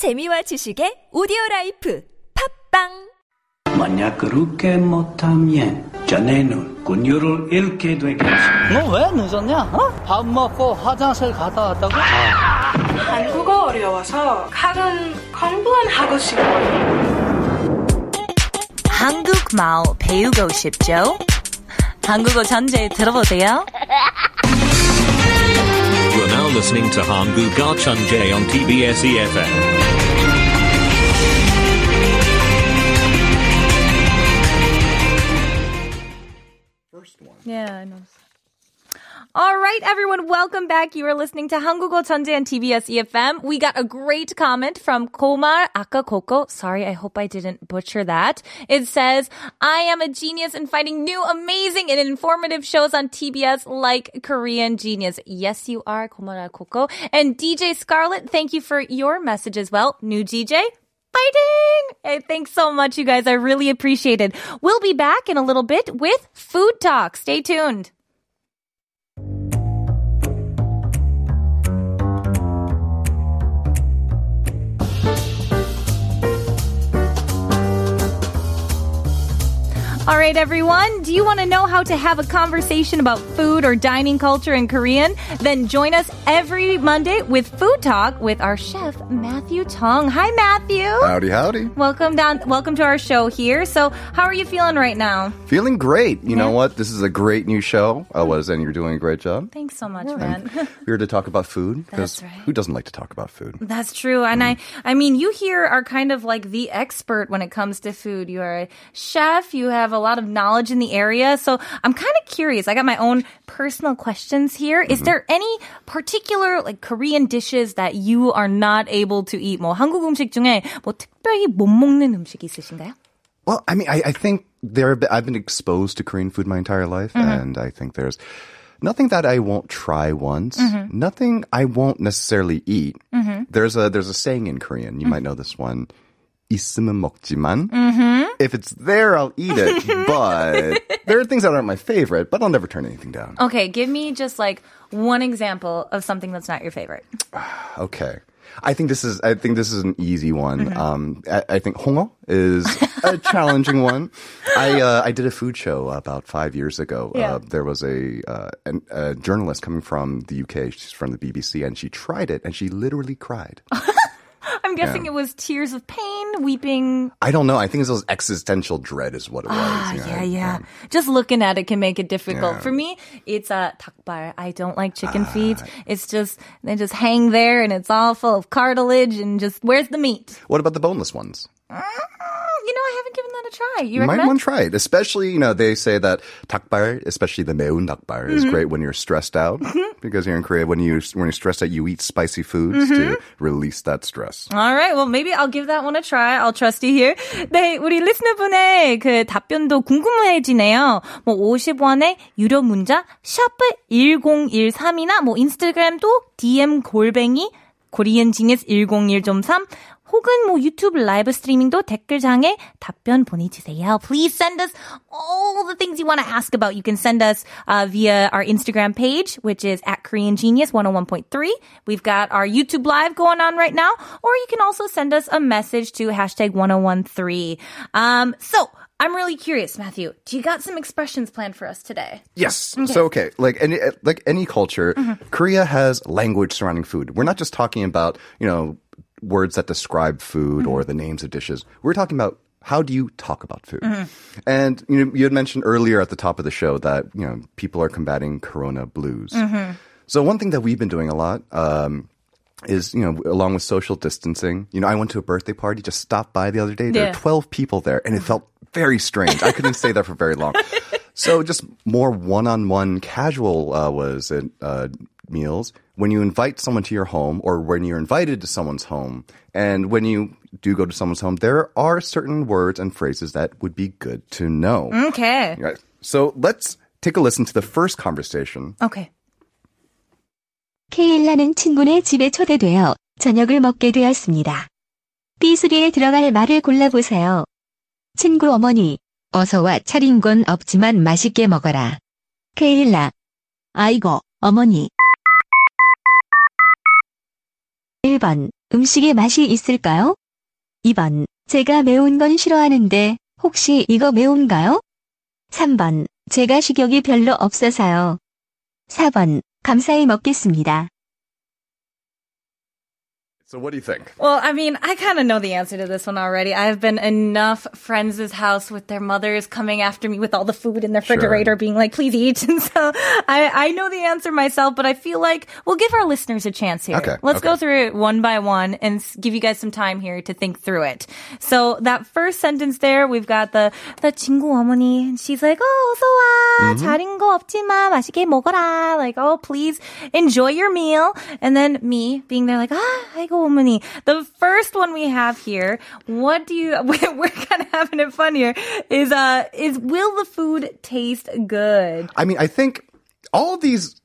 재미와 지식의 오디오 라이프 팝빵 만약 그렇게 못하면 자네는 군유를 잃게 되겠어. 너 왜 늦었냐? 어? 밥 먹고 화장실 갔다 왔다고? 한국어 어려워서 학은 공부만 하고 싶어요. 한국말 배우고 싶죠? 한국어 전제 들어보세요. You're now listening to Hangul Garchunjay on TBS EFM. Yeah, I know. All right, everyone, welcome back. You are listening to 한국어 전제 and TBS EFM. We got a great comment from Komar Akakoko. Sorry, I hope I didn't butcher that. It says, I am a genius in finding new, amazing, and informative shows on TBS like Korean Genius. Yes, you are, Komar Akakoko. And DJ Scarlett, thank you for your message as well. New DJ, Fighting! Hey, thanks so much, you guys. I really appreciate it. We'll be back in a little bit with Food Talk. Stay tuned. All right, everyone. Do you want to know how to have a conversation about food or dining culture in Korean? Then join us every Monday with Food Talk with our chef, Matthew Chung. Hi, Matthew. Howdy, howdy. Welcome down. Welcome to our show here. So, how are you feeling right now? Feeling great. You know what? This is a great new show. Uh, was and you're doing a great job. Thanks so much, man. We're here to talk about food because That's right. who doesn't like to talk about food? That's true. And I I mean, you here are kind of like the expert when it comes to food. You are a chef, you have a lot of knowledge in the area. So, I'm kind of curious. I got my own personal questions here. Is there any particular like Korean dishes that you are not able to eat? 뭐 한국 음식 중에 뭐 특별히 못 먹는 음식 있으신가요? Well, I mean, I, I think there. have been- I've been exposed to Korean food my entire life, and I think there's nothing that I won't try once. Nothing I won't necessarily eat. There's a there's a saying in Korean. You might know this one. 있으면 먹지만. If it's there, I'll eat it. But there are things that aren't my favorite, but I'll never turn anything down. Okay, give me just like one example of something that's not your favorite. Okay. I think this is I think this is an easy one. Um, I, I think hongo is a challenging one. I uh, I did a food show about five years ago. Yeah. Uh, there was a, uh, an, a journalist coming from the UK. She's from the BBC, and she tried it, and she literally cried. I'm guessing it was tears of pain, weeping. I don't know. I think it was existential dread, is what it was. Ah, know. yeah, yeah. Just looking at it can make it difficult. Yeah. For me, it's a takbar. I don't like chicken Ah. feet. It's just they just hang there and it's all full of cartilage and just where's the meat? What about the boneless ones? Mm, I haven't given that a try. You, you might want to try it, especially you know they say that takbar, especially the meun 닭발, mm-hmm. is great when you're stressed out mm-hmm. because here in Korea, when you when you're stressed out, you eat spicy foods mm-hmm. to release that stress. All right, well maybe I'll give that one a try. I'll trust you here. 네, 우리 리스너분의 그 답변도 궁금해지네요. 뭐 50원에 유료 문자 샵 #1013이나 뭐 인스타그램도 DM 골뱅이 koreangenius1013 혹은 뭐 유튜브 라이브 스트리밍도 댓글장에 답변 보내주세요. Please send us all the things you want to ask about. You can send us uh, via our Instagram page, which is at Korean Genius 101.3. We've got our YouTube live going on right now, or you can also send us a message to hashtag 1013. Um, so I'm really curious, Matthew. Do you got some expressions planned for us today? Yes. So okay, like any like any culture, Mm-hmm. Korea has language surrounding food. We're not just talking about you know words that describe food or Mm-hmm. the names of dishes. We're talking about how do you talk about food? Mm-hmm. And you know, you had mentioned earlier at the top of the show that you know people are combating Corona blues. Mm-hmm. So one thing that we've been doing a lot. Um, is you know along with social distancing you know i went to a birthday party just stopped by the other day there Yeah. were 12 people there and it felt very strange i couldn't stay there for very long so just more one-on-one casual uh, was it uh, meals when you invite someone to your home or when you're invited to someone's home and when you do go to someone's home there are certain words and phrases that would be good to know Okay. Right. so let's take a listen to the first conversation Okay. 케일라는 친구네 집에 초대되어 저녁을 먹게 되었습니다. B3에 들어갈 말을 골라보세요. 친구 어머니, 어서와 차린 건 없지만 맛있게 먹어라. 케일라. 아이고, 어머니. 1번, 음식에 맛이 있을까요? 2번, 제가 매운 건 싫어하는데 혹시 이거 매운가요? 3번, 제가 식욕이 별로 없어서요. 4번, 감사히 먹겠습니다. So what do you think? Well, I mean, I kind of know the answer to this one already. I've been enough friends' house with their mothers coming after me with all the food in the Sure. refrigerator, being like, "Please eat." And so I, I know the answer myself, but I feel like we'll give our listeners a chance here. Okay, Let's go okay. through it one by one and s- give you guys some time here to think through it. So that first sentence there, we've got the the 친구 어머니. and She's like, "Oh, 어서 와. Mm-hmm. 자린 거 없지만 맛있게 먹어라." Like, "Oh, please enjoy your meal." And then me being there like, "Ah, 아이 고 어머니." The first one we have here, what do you? We're, we're kind of having it fun here. Is uh, is will the food taste good? I mean, I think all of these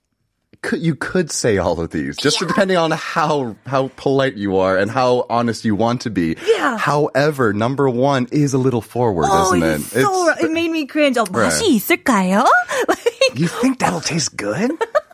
could, you could say all of these, just depending on how how polite you are and how honest you want to be. Yeah. However, number one is a little forward, Oh, isn't it? it's so, it made me cringe. Oh, Right. 맛이 있을까요? Like, you think that'll taste good?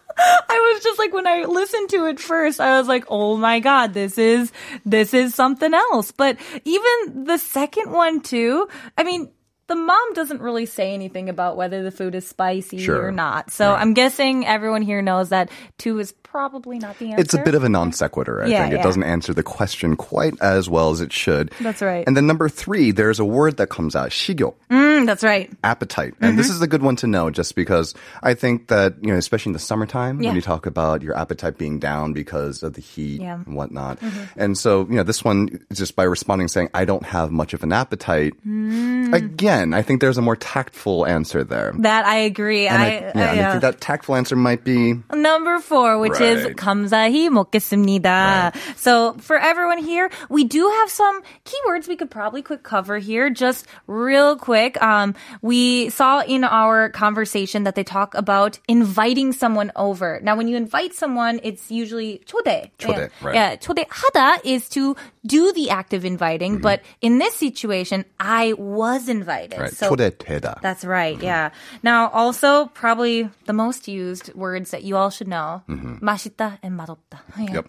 I was just like when I listened to it first, I was like, "Oh my god, this is this is something else." But even the second one too, I mean, the mom doesn't really say anything about whether the food is spicy Sure. or not. So I'm guessing everyone here knows that two is probably not the answer. It's a bit of a non sequitur, I Yeah, think. It yeah. doesn't answer the question quite as well as it should. That's right. And then number three, there's a word that comes out, shigyo. Mm, that's right. appetite. And this Mm-hmm. is a good one to know just because I think that, you know, especially in the summertime, Yeah. when you talk about your appetite being down because of the heat. Mm-hmm. and whatnot. And so, you know, this one, just by responding saying, I don't have much of an appetite, Mm. again, I think there's a more tactful answer there. That I agree. And I, I, yeah, I, and I uh, think that tactful answer might be Number four, which is Right. 감사히 먹겠습니다. So for everyone here, we do have some keywords we could probably quick cover here, just real quick. Um, we saw in our conversation that they talk about inviting someone over. Now, when you invite someone, it's usually 초대. 초대, yeah. right. Yeah, 초대하다 is to do the act of inviting, Mm-hmm. but in this situation, I was invited. right. So 초대되다. that's right, yeah. Now, also, probably the most used words that you all should know. 맛있다 and 맛없다. Yeah. Mm-hmm. Yep.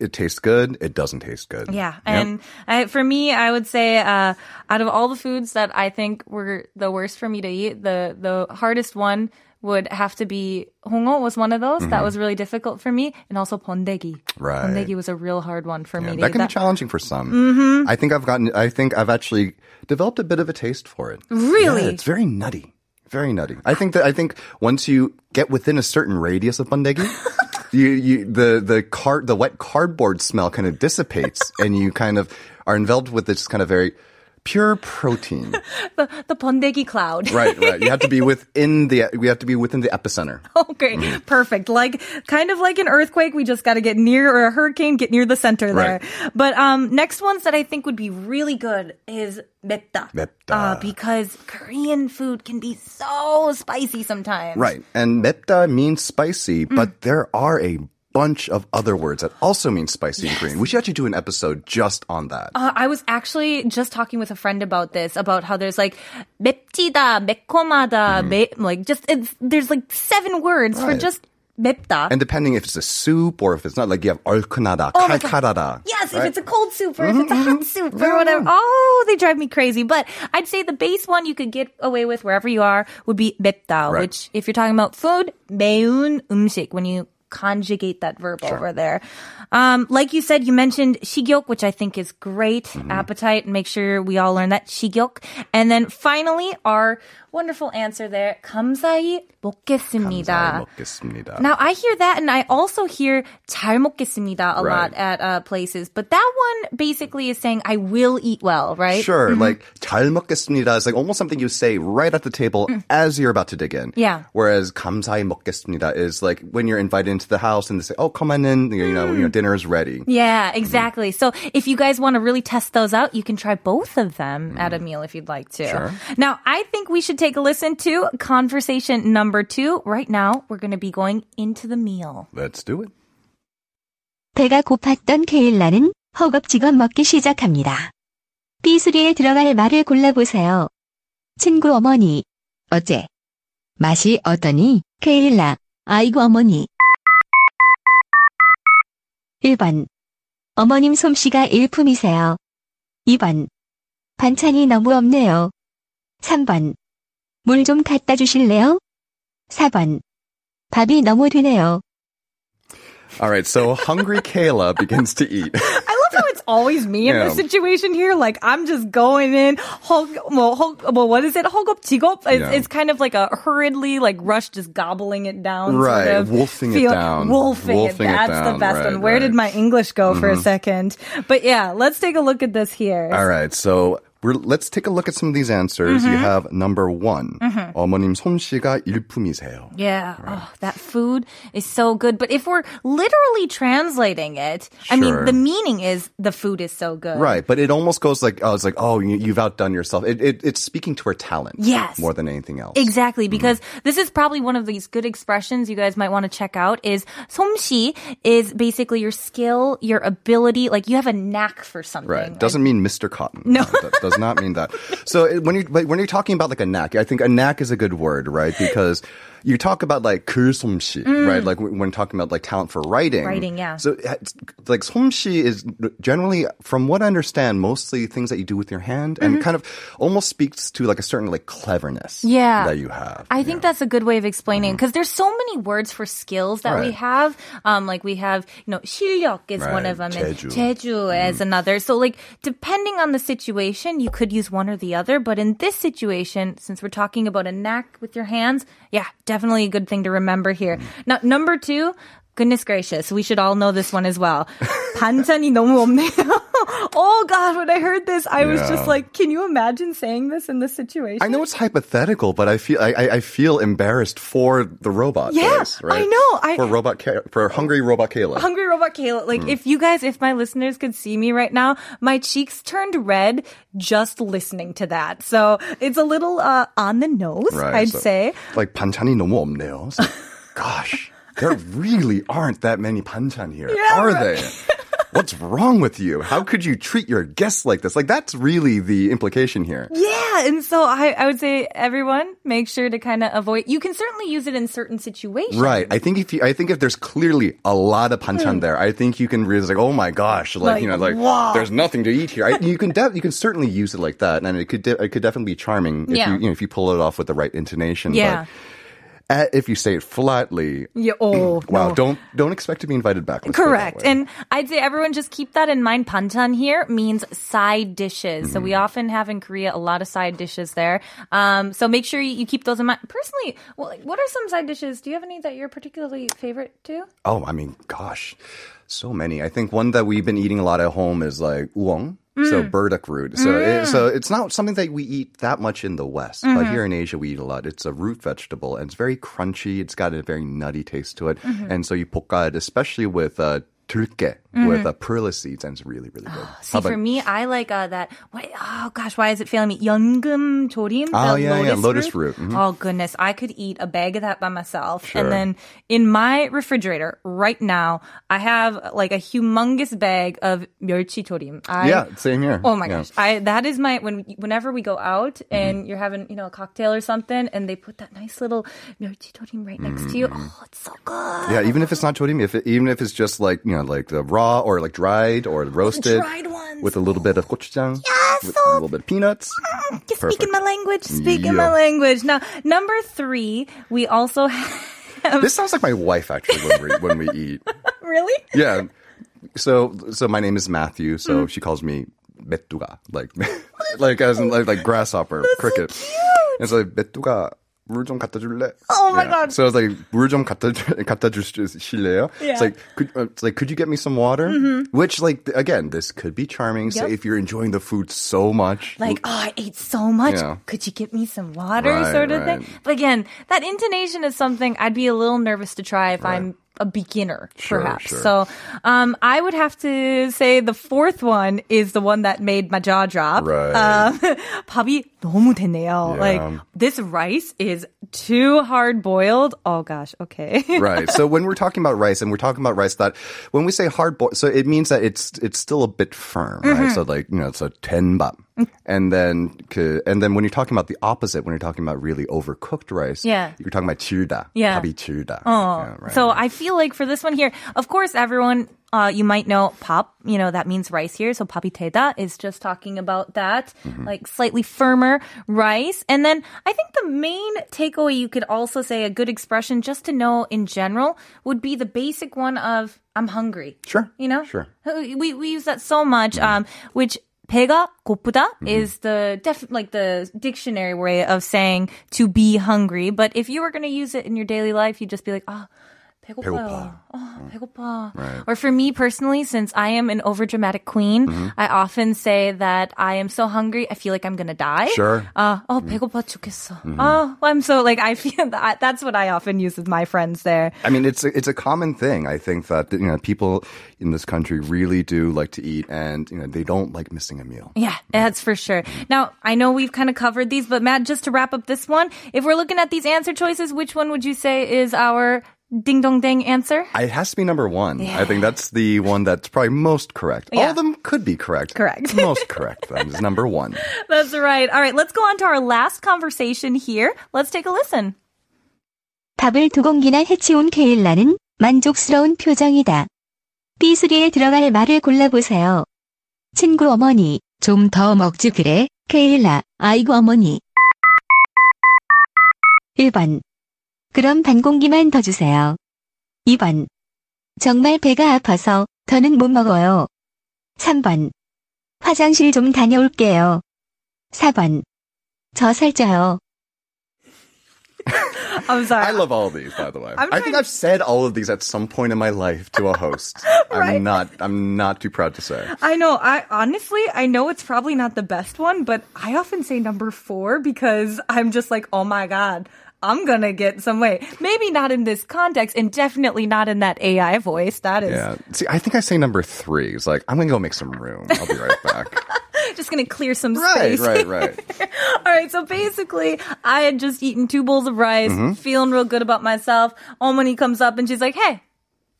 It tastes good. It doesn't taste good. Yeah, Yep. and I, for me, I would say uh, out of all the foods that I think were the worst for me to eat, the the hardest one would have to be hongo was one of those mm-hmm. that was really difficult for me, and also pondegi. Right, pondegi was a real hard one for yeah, me. That can that. be challenging for some. Mm-hmm. I think I've gotten. I think I've actually developed a bit of a taste for it. Really, yeah, it's very nutty. Very nutty. I think that I think once you get within a certain radius of Bundegi, you, you, the the cart the wet cardboard smell kind of dissipates, and you kind of are enveloped with this kind of very pure protein. the the 번데기 cloud. right, right. You have to be within the we have to be within the epicenter. Okay, perfect. Like kind of like an earthquake, we just got to get near or a hurricane, get near the center there. Right. But um next ones that I think would be really good is 맵다. 맵다. Uh, because Korean food can be so spicy sometimes. Right. And 맵다 means spicy, but there are a bunch of other words that also mean spicy in Korean. We should actually do an episode just on that. Uh, I was actually just talking with a friend about this, about how there's like 맵지다, 매콤하다, 매, like just it's, there's like seven words for Mm-hmm. Right. just 맵다. and depending if it's a soup or if it's not, like you have 얼큰하다, Oh my God. 칼칼하다. Yes, if right? it's a cold soup or if it's a hot soup or whatever. Oh, they drive me crazy. But I'd say the base one you could get away with wherever you are would be 맵다, Right. which if you're talking about food, 매운 음식, when you conjugate that verb over there. Um, like you said, you mentioned 식욕, which I think is great. Mm-hmm. Appetite, and make sure we all learn that 식욕. And then finally, our wonderful answer there, 감사히 먹겠습니다. 감사히 먹겠습니다. Now I hear that, and I also hear 잘 먹겠습니다 a Right. lot at uh, places. But that one basically is saying I will eat well, right? Sure, like 잘 먹겠습니다 is like almost something you say right at the table as you're about to dig in. Mm. Yeah. Whereas 감사히 먹겠습니다 is like when you're invited into the house and they say, "Oh, come on in, you know, Mm. you know, dinner is ready." Yeah, exactly. So if you guys want to really test those out, you can try both of them at a meal if you'd like to. Sure. Now, I think we should take a listen to conversation number two. Right now, we're going to be going into the meal. Let's do it. 배가 고팠던 케일라는 허겁지겁 먹기 시작합니다. B수리에 들어갈 말을 골라보세요. 친구 어머니. 어째? 맛이 어떠니? 케일라. 아이고 어머니. 1번. 어머님 솜씨가 일품이세요. 2번. 반찬이 너무 없네요. 3번. 물 좀 갖다 주실래요? 4번. 밥이 너무 되네요. All right, so hungry Kayla begins to eat. always me in Yeah. this situation here. Like I'm just going in. Hug, well, hug, well, what is it? Hogop jigop. It's, Yeah. it's kind of like a hurriedly like rush, just gobbling it down. Right, sort of wolfing it down. Wolfing, Wolfing it. it That's the best right, one. Where right. Mm-hmm. did my English go for a second? But yeah, let's take a look at this here. All right, so we're, let's take a look at some of these answers. Mm-hmm. You have number one. 어머님 솜씨가 일품이세요. Yeah. Oh, that food is so good. But if we're literally translating it, I mean, Sure. the meaning is the food is so good. Right, but it almost goes like, oh, it's like, oh, you, you've outdone yourself. It, it, it's speaking to her talent. Yes. More than anything else. Exactly, because Mm-hmm. this is probably one of these good expressions you guys might want to check out is 솜씨 is basically your skill, your ability, like you have a knack for something. Right. Doesn't mean Mr. Cotton. No. That does not mean that. So it- when you but when you're talking about like a knack, I think a knack is a good word, right? Because you talk about like 글솜씨, right? Like when when talking about like talent for writing. Mm. Writing, yeah. So it's- like 솜씨 is generally, from what I understand, mostly things that you do with your hand, and kind of almost speaks to like a certain like cleverness. Mm-hmm. Yeah. That you have. I think that's a good way of explaining because there's so many words for skills that we Mm-hmm. Right. have. Um, like we have, you know, 실력 is one Right. of them, and 재주. jeju Mm-hmm. is another. So like depending on the situation, you could use one or the other. But in this situation, since we're talking about a knack with your hands, yeah, definitely a good thing to remember here. Now, number two. Goodness gracious, we should all know this one as well. 반찬이 너무 없네요. oh God, when I heard this, I was just Yeah. like, can you imagine saying this in this situation? I know it's hypothetical, but I feel I, I I feel embarrassed for the robot. Yeah, voice, right? I know. I- for robot Ka- for hungry robot Kayla. Hungry Robot Kayla. Like, if you guys, if my listeners could see me right now, my cheeks turned red just listening to that. So it's a little uh, on the nose, Right, I'd so, say. Like 반찬이 너무 없네요. It's like, gosh, there really aren't that many 반찬 here, Yeah, are right. they? What's wrong with you? How could you treat your guests like this? Like that's really the implication here. Yeah, and so I, I would say everyone make sure to kind of avoid. You can certainly use it in certain situations. Right. I think if you, I think if there's clearly a lot of panchan hmm. there, I think you can realize like, oh my gosh, like. Like, you know, like wow. there's nothing to eat here. I, you can de- you can certainly use it like that, and it could de- it could definitely be charming if Yeah. you you know if you pull it off with the right intonation. Yeah. But uh, if you say it flatly, Yeah. Oh, wow, no. don't don't expect to be invited back. Let's put it that Correct. And I'd say everyone just keep that in mind. Panchan here means side dishes. So we Mm-hmm. often have in Korea a lot of side dishes there. Um, so make sure you, you keep those in mind. Personally, well, what are some side dishes? Do you have any that you're particularly favorite too? Oh, I mean, gosh, so many. I think one that we've been eating a lot at home is like uong. Mm. So burdock root. So mm. it, so it's not something that we eat that much in the West, mm-hmm. but here in Asia we eat a lot. It's a root vegetable and it's very crunchy. It's got a very nutty taste to it, mm-hmm. and so you poka it, especially with uh, turke, 깨 with uh, perla seeds, and it's really really good. Mm-hmm. See, for me, I like uh, that. What, oh gosh, why is it failing me? 연금 조림. Oh, the yeah, yeah, lotus lotus root. root, mhm. Oh goodness, I could eat a bag of that by myself. Sure. And then in my refrigerator right now, I have like a humongous bag of 멸치 조림. I, yeah, same here. Oh my Yeah. gosh, I that is my when whenever we go out Mm-hmm. and you're having you know a cocktail or something, and they put that nice little 멸치 조림 right next to you. Oh, it's so good. Mm-hmm. Yeah, even if it's not jorim, if it, even if it's just like you know, like the raw or like dried or roasted, dried ones. with a little bit of gochujang, Yes, with so a little bit of peanuts. Speaking Perfect. my language. Speaking my Yeah. language. Now, number three, we also have. This sounds like my wife actually when we when we eat. really? Yeah. So so my name is Matthew. So Mm-hmm. she calls me 메뚜가, like like as in like, like grasshopper, cricket. And so 메뚜가 물 좀 갖다 줄래? Oh my God. So I was like 물 좀 갖다 주- 갖다 주실래요? Yeah. It's like could, uh, it's like could you get me some water? Which like again, this could be charming. Say Mm-hmm. Yep. if you're enjoying the food so much. Like, oh, I ate so much. Yeah. Could you get me some water, Right, sort of right. thing? But again, that intonation is something I'd be a little nervous to try if I'm a beginner, Sure, perhaps. sure. So, um, I would have to say the fourth one is the one that made my jaw drop. Right. Um, 밥이 너무 되네요. Yeah. Like, this rice is too hard boiled. Oh gosh, okay. right. So when we're talking about rice, and we're talking about rice that when we say hard boil, so it means that it's it's still a bit firm, right? Mm-hmm. So like you know, it's a tenbap. And then, 그- and then when you're talking about the opposite, when you're talking about really overcooked rice, Yeah. you're talking about 질다. Yeah. 밥이 질다. Oh, Yeah, right. so I feel like for this one here, of course, everyone uh, you might know 밥, you know, that means rice here. So 밥이 되다 is just talking about that, like slightly firmer rice. And then I think the main takeaway you could also say a good expression just to know in general would be the basic one of I'm hungry. Sure. You know? Sure. We, we use that so much, um, which 배가 고프다 is the def- like the dictionary way of saying to be hungry. But if you were going to use it in your daily life, you'd just be like, ah, 배고파요. 배고파. Oh, 배고파. Right. Or for me personally, since I am an overdramatic queen, I often say that I am so hungry, I feel like I'm gonna die. Sure. Uh, oh, 배고파 죽겠어. Oh, I'm so like I feel that that's what I often use with my friends there. I mean, it's a, it's a common thing. I think that you know people in this country really do like to eat, and you know they don't like missing a meal. Yeah, that's for sure. Now, I know we've kind of covered these, but Matt, just to wrap up this one, if we're looking at these answer choices, which one would you say is our ding dong dang answer? It has to be number one. I think that's the one that's probably most correct. All Yeah. of them could be correct. Correct. most correct then is number one. That's right. All right, let's go on to our last conversation here. Let's take a listen. 밥을 두 공기나 해치운 케일라는 만족스러운 표정이다. B3에 들어갈 말을 골라보세요. 친구 어머니, 좀 더 먹지 그래, 케일라, 아이고 어머니. 1번. 그럼 반 공기만 더 주세요. 2번. 정말 배가 아파서 더는 못 먹어요. 3번. 화장실 좀 다녀올게요. 4번. 저 살쪄요. I'm sorry. I love all of these, by the way. I'm I think trying- I've said all of these at some point in my life to a host. Right. I'm not. I'm not too proud to say. I know. I honestly, I know it's probably not the best one, but I often say number four because I'm just like, oh my god, I'm gonna get some weight. Maybe not in this context, and definitely not in that AI voice. That is Yeah. See, I think I say number three. It's like I'm gonna go make some room. I'll be right back. just gonna clear some right, space. right, right. All right, so basically, I had just eaten two bowls of rice, Mm-hmm. feeling real good about myself. Omani comes up and she's like, "Hey,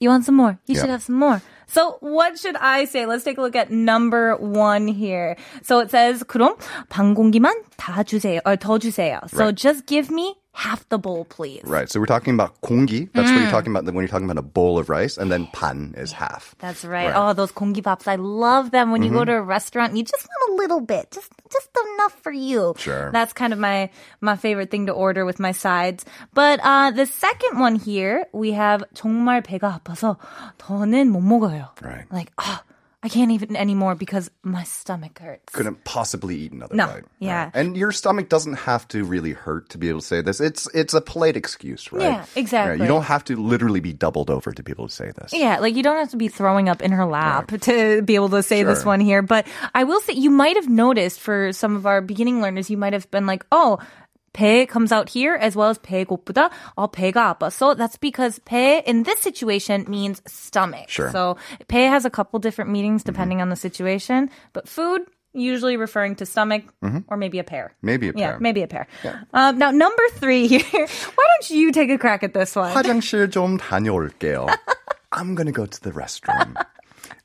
you want some more? You should Yeah. have some more." So what should I say? Let's take a look at number one here. So it says, 그럼 반 공기만 다 주세요, or 더 주세요. So Right. just give me half the bowl, please. Right. So we're talking about 공기. That's Mm. what you're talking about when you're talking about a bowl of rice, and then pan is half. That's right. Right. Mm-hmm. Oh, those 공기밥s. I love them when you go to a restaurant and you just want a little bit. Just just enough for you. Sure. That's kind of my my favorite thing to order with my sides. But uh the second one here, we have 정말 배가 아파서 더는 못 먹어요. Right. Like, oh, I can't eat it anymore because my stomach hurts. Couldn't possibly eat another No. bite. Yeah. And your stomach doesn't have to really hurt to be able to say this. It's it's a polite excuse, right? Yeah, exactly. Right. You don't have to literally be doubled over to be able to say this. Yeah, like you don't have to be throwing up in her lap to be able to say this one here. But I will say, you might have noticed for some of our beginning learners, you might have been like, oh, 배 comes out here as well as 배 고프다. 어, 배가 아파. So that's because 배 in this situation means stomach. Sure. So 배 has a couple different meanings depending on the situation. But food, usually referring to stomach or maybe a pear. Maybe a Yeah, pair. maybe a pear. Um, now, number three here. Why don't you take a crack at this one? 화장실 좀 다녀올게요. I'm gonna go to the restroom.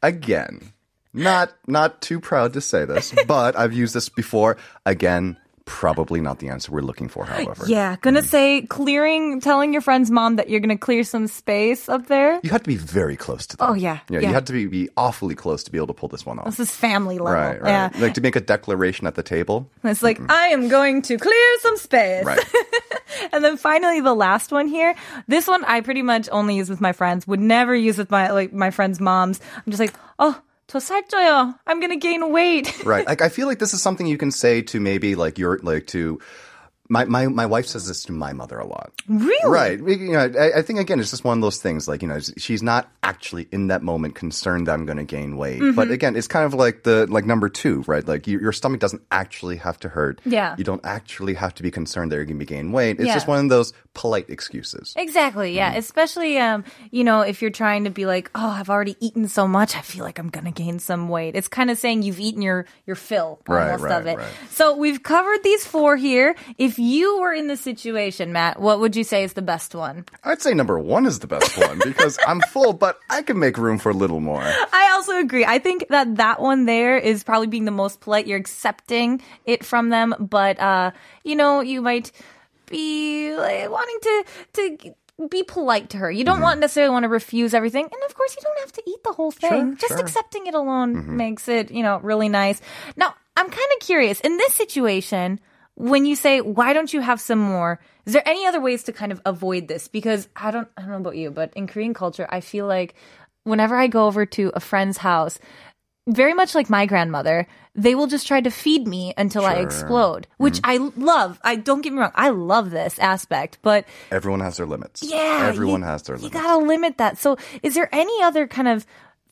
Again, not not too proud to say this, but I've used this before. Again, probably not the answer we're looking for, however. Yeah, gonna mm. say clearing, telling your friend's mom that you're gonna clear some space up there. You had to be very close to them. Oh, yeah, Yeah, yeah. you had to be, be awfully close to be able to pull this one off. This is family level. Right, right. Yeah. Like to make a declaration at the table. It's like, I am going to clear some space. Right. and then finally the last one here. This one I pretty much only use with my friends, would never use with my like my friends' moms. I'm just like, oh, 저 살쪄요. I'm gonna gain weight. right. Like I feel like this is something you can say to maybe like your like to my, my my wife says this to my mother a lot. Really? Right. We- You know, I, I think again, it's just one of those things. Like you know, she's not actually in that moment concerned that I'm going to gain weight. Mm-hmm. But again, it's kind of like the like number two, right? Like you, your stomach doesn't actually have to hurt. Yeah. You don't actually have to be concerned that you're going to be gain weight. It's Yeah. just one of those polite excuses. Exactly. Yeah. Especially, um, you know, if you're trying to be like, oh, I've already eaten so much, I feel like I'm gonna gain some weight. It's kind of saying you've eaten your your fill Right, almost right, of it. right. So we've covered these four here. If you were in the situation, Matt, what would you say is the best one? I'd say number one is the best one because I'm full, but I can make room for a little more. I also agree. I think that that one there is probably being the most polite. You're accepting it from them, but uh, you know, you might be like, wanting to to be polite to her. You don't want necessarily want to refuse everything. And of course, you don't have to eat the whole thing. Just sure. accepting it alone makes it, you know, really nice. Now, I'm kind of curious. In this situation, when you say, why don't you have some more? Is there any other ways to kind of avoid this? Because I don't, I don't know about you, but in Korean culture, I feel like whenever I go over to a friend's house, very much like my grandmother, they will just try to feed me until I explode, mm-hmm. which I love. I don't get me wrong, I love this aspect, but Everyone has their limits. yeah, Everyone you- has their You gotta limit that. So, is there any other kind of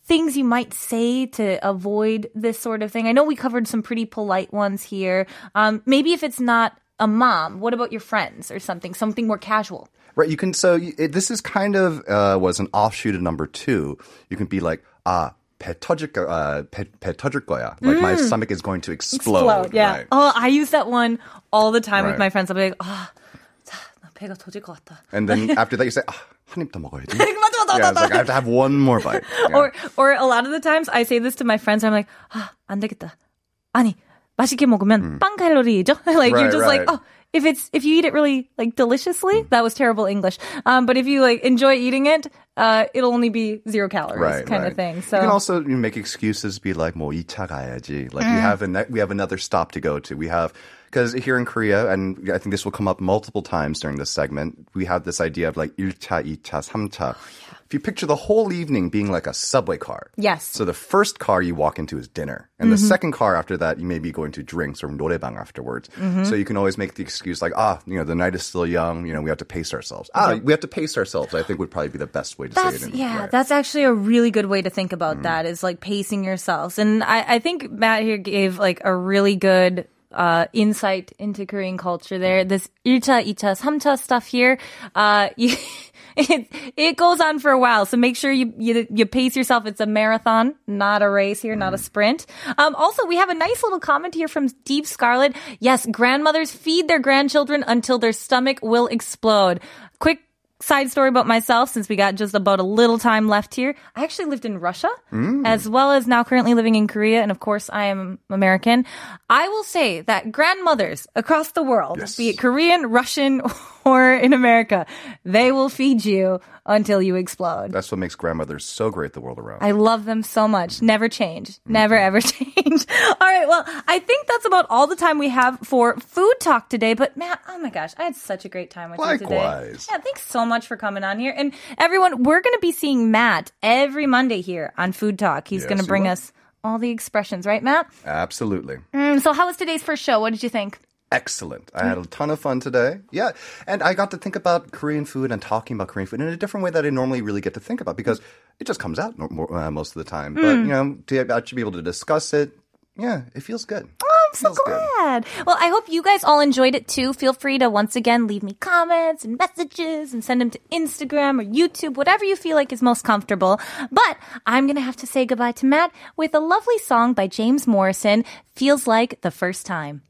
things you might say to avoid this sort of thing? I know we covered some pretty polite ones here. Um, maybe if it's not a mom, what about your friends or something? Something more casual. Right. You can. So you- it, this is kind of uh, was an offshoot of number two. You can be like, ah, 배 터질 거, uh, 배, 배 터질 거야. Like my stomach is going to explode. yeah. Right. Oh, I use that one all the time with Right. my friends. I'll be like, ah, 자, 나 배가 터질 것 같다. And then after that, you say, ah, 한입 더 먹어야지. 맞아, 맞아, yeah, it's 맞아. like I have to have one more bite. Yeah. Or, or a lot of the times I say this to my friends. I'm like, ah, 안 되겠다. 아니, 맛있게 먹으면 빵 칼로리죠? like you're Right, just like, right. oh, if it's if you eat it really like deliciously, that was terrible English. Um, but if you like enjoy eating it, uh, it'll only be zero calories, right, kind right. of thing. So you can also you know, make excuses, be like, "뭐 2차 가야지." Like Mm. we have a we have another stop to go to. We have because here in Korea, and I think this will come up multiple times during this segment. We have this idea of like 1차, 2차, 3차. If you picture the whole evening being like a subway car. Yes. So the first car you walk into is dinner, and the second car after that you may be going to drinks or 노래방 afterwards. So you can always make the excuse like, ah, you know, the night is still young. You know, we have to pace ourselves. Ah, we have to pace ourselves. I think would probably be the best way to That's say it. in- yeah, right. that's actually a really good way to think about Mm. that is like pacing yourselves. And I, I think Matt here gave like a really good uh, insight into Korean culture there. This 1차, 2차, 3차 stuff here, uh, you, it, it goes on for a while. So make sure you, you, you pace yourself. It's a marathon, not a race here, not a sprint. Um, also, we have a nice little comment here from Deep Scarlet. Yes, grandmothers feed their grandchildren until their stomach will explode. Quick side story about myself since we got just about a little time left here. I actually lived in Russia mm. as well as now currently living in Korea. And of course, I am American. I will say that grandmothers across the world, be it Korean, Russian, or in America, they will feed you until you explode. That's what makes grandmothers so great the world around. I love them so much. Never change. Never ever change. All right. Well, I think that's about all the time we have for food talk today. But Matt, oh my gosh, I had such a great time with you today. Likewise. Yeah, thanks so much for coming on here. And everyone, we're going to be seeing Matt every Monday here on Food Talk. He's Yes, going to bring us all the expressions, right, Matt? Absolutely. Mm, so, how was today's first show? What did you think? Excellent. I had a ton of fun today. Yeah. And I got to think about Korean food and talking about Korean food in a different way that I normally really get to think about because it just comes out more, uh, most of the time. But, you know, to actually be able to discuss it, yeah, it feels good. I'm so Feels good. glad. Well, I hope you guys all enjoyed it too. Feel free to once again leave me comments and messages and send them to Instagram or YouTube, whatever you feel like is most comfortable. But I'm going to have to say goodbye to Matt with a lovely song by James Morrison, Feels Like the First Time.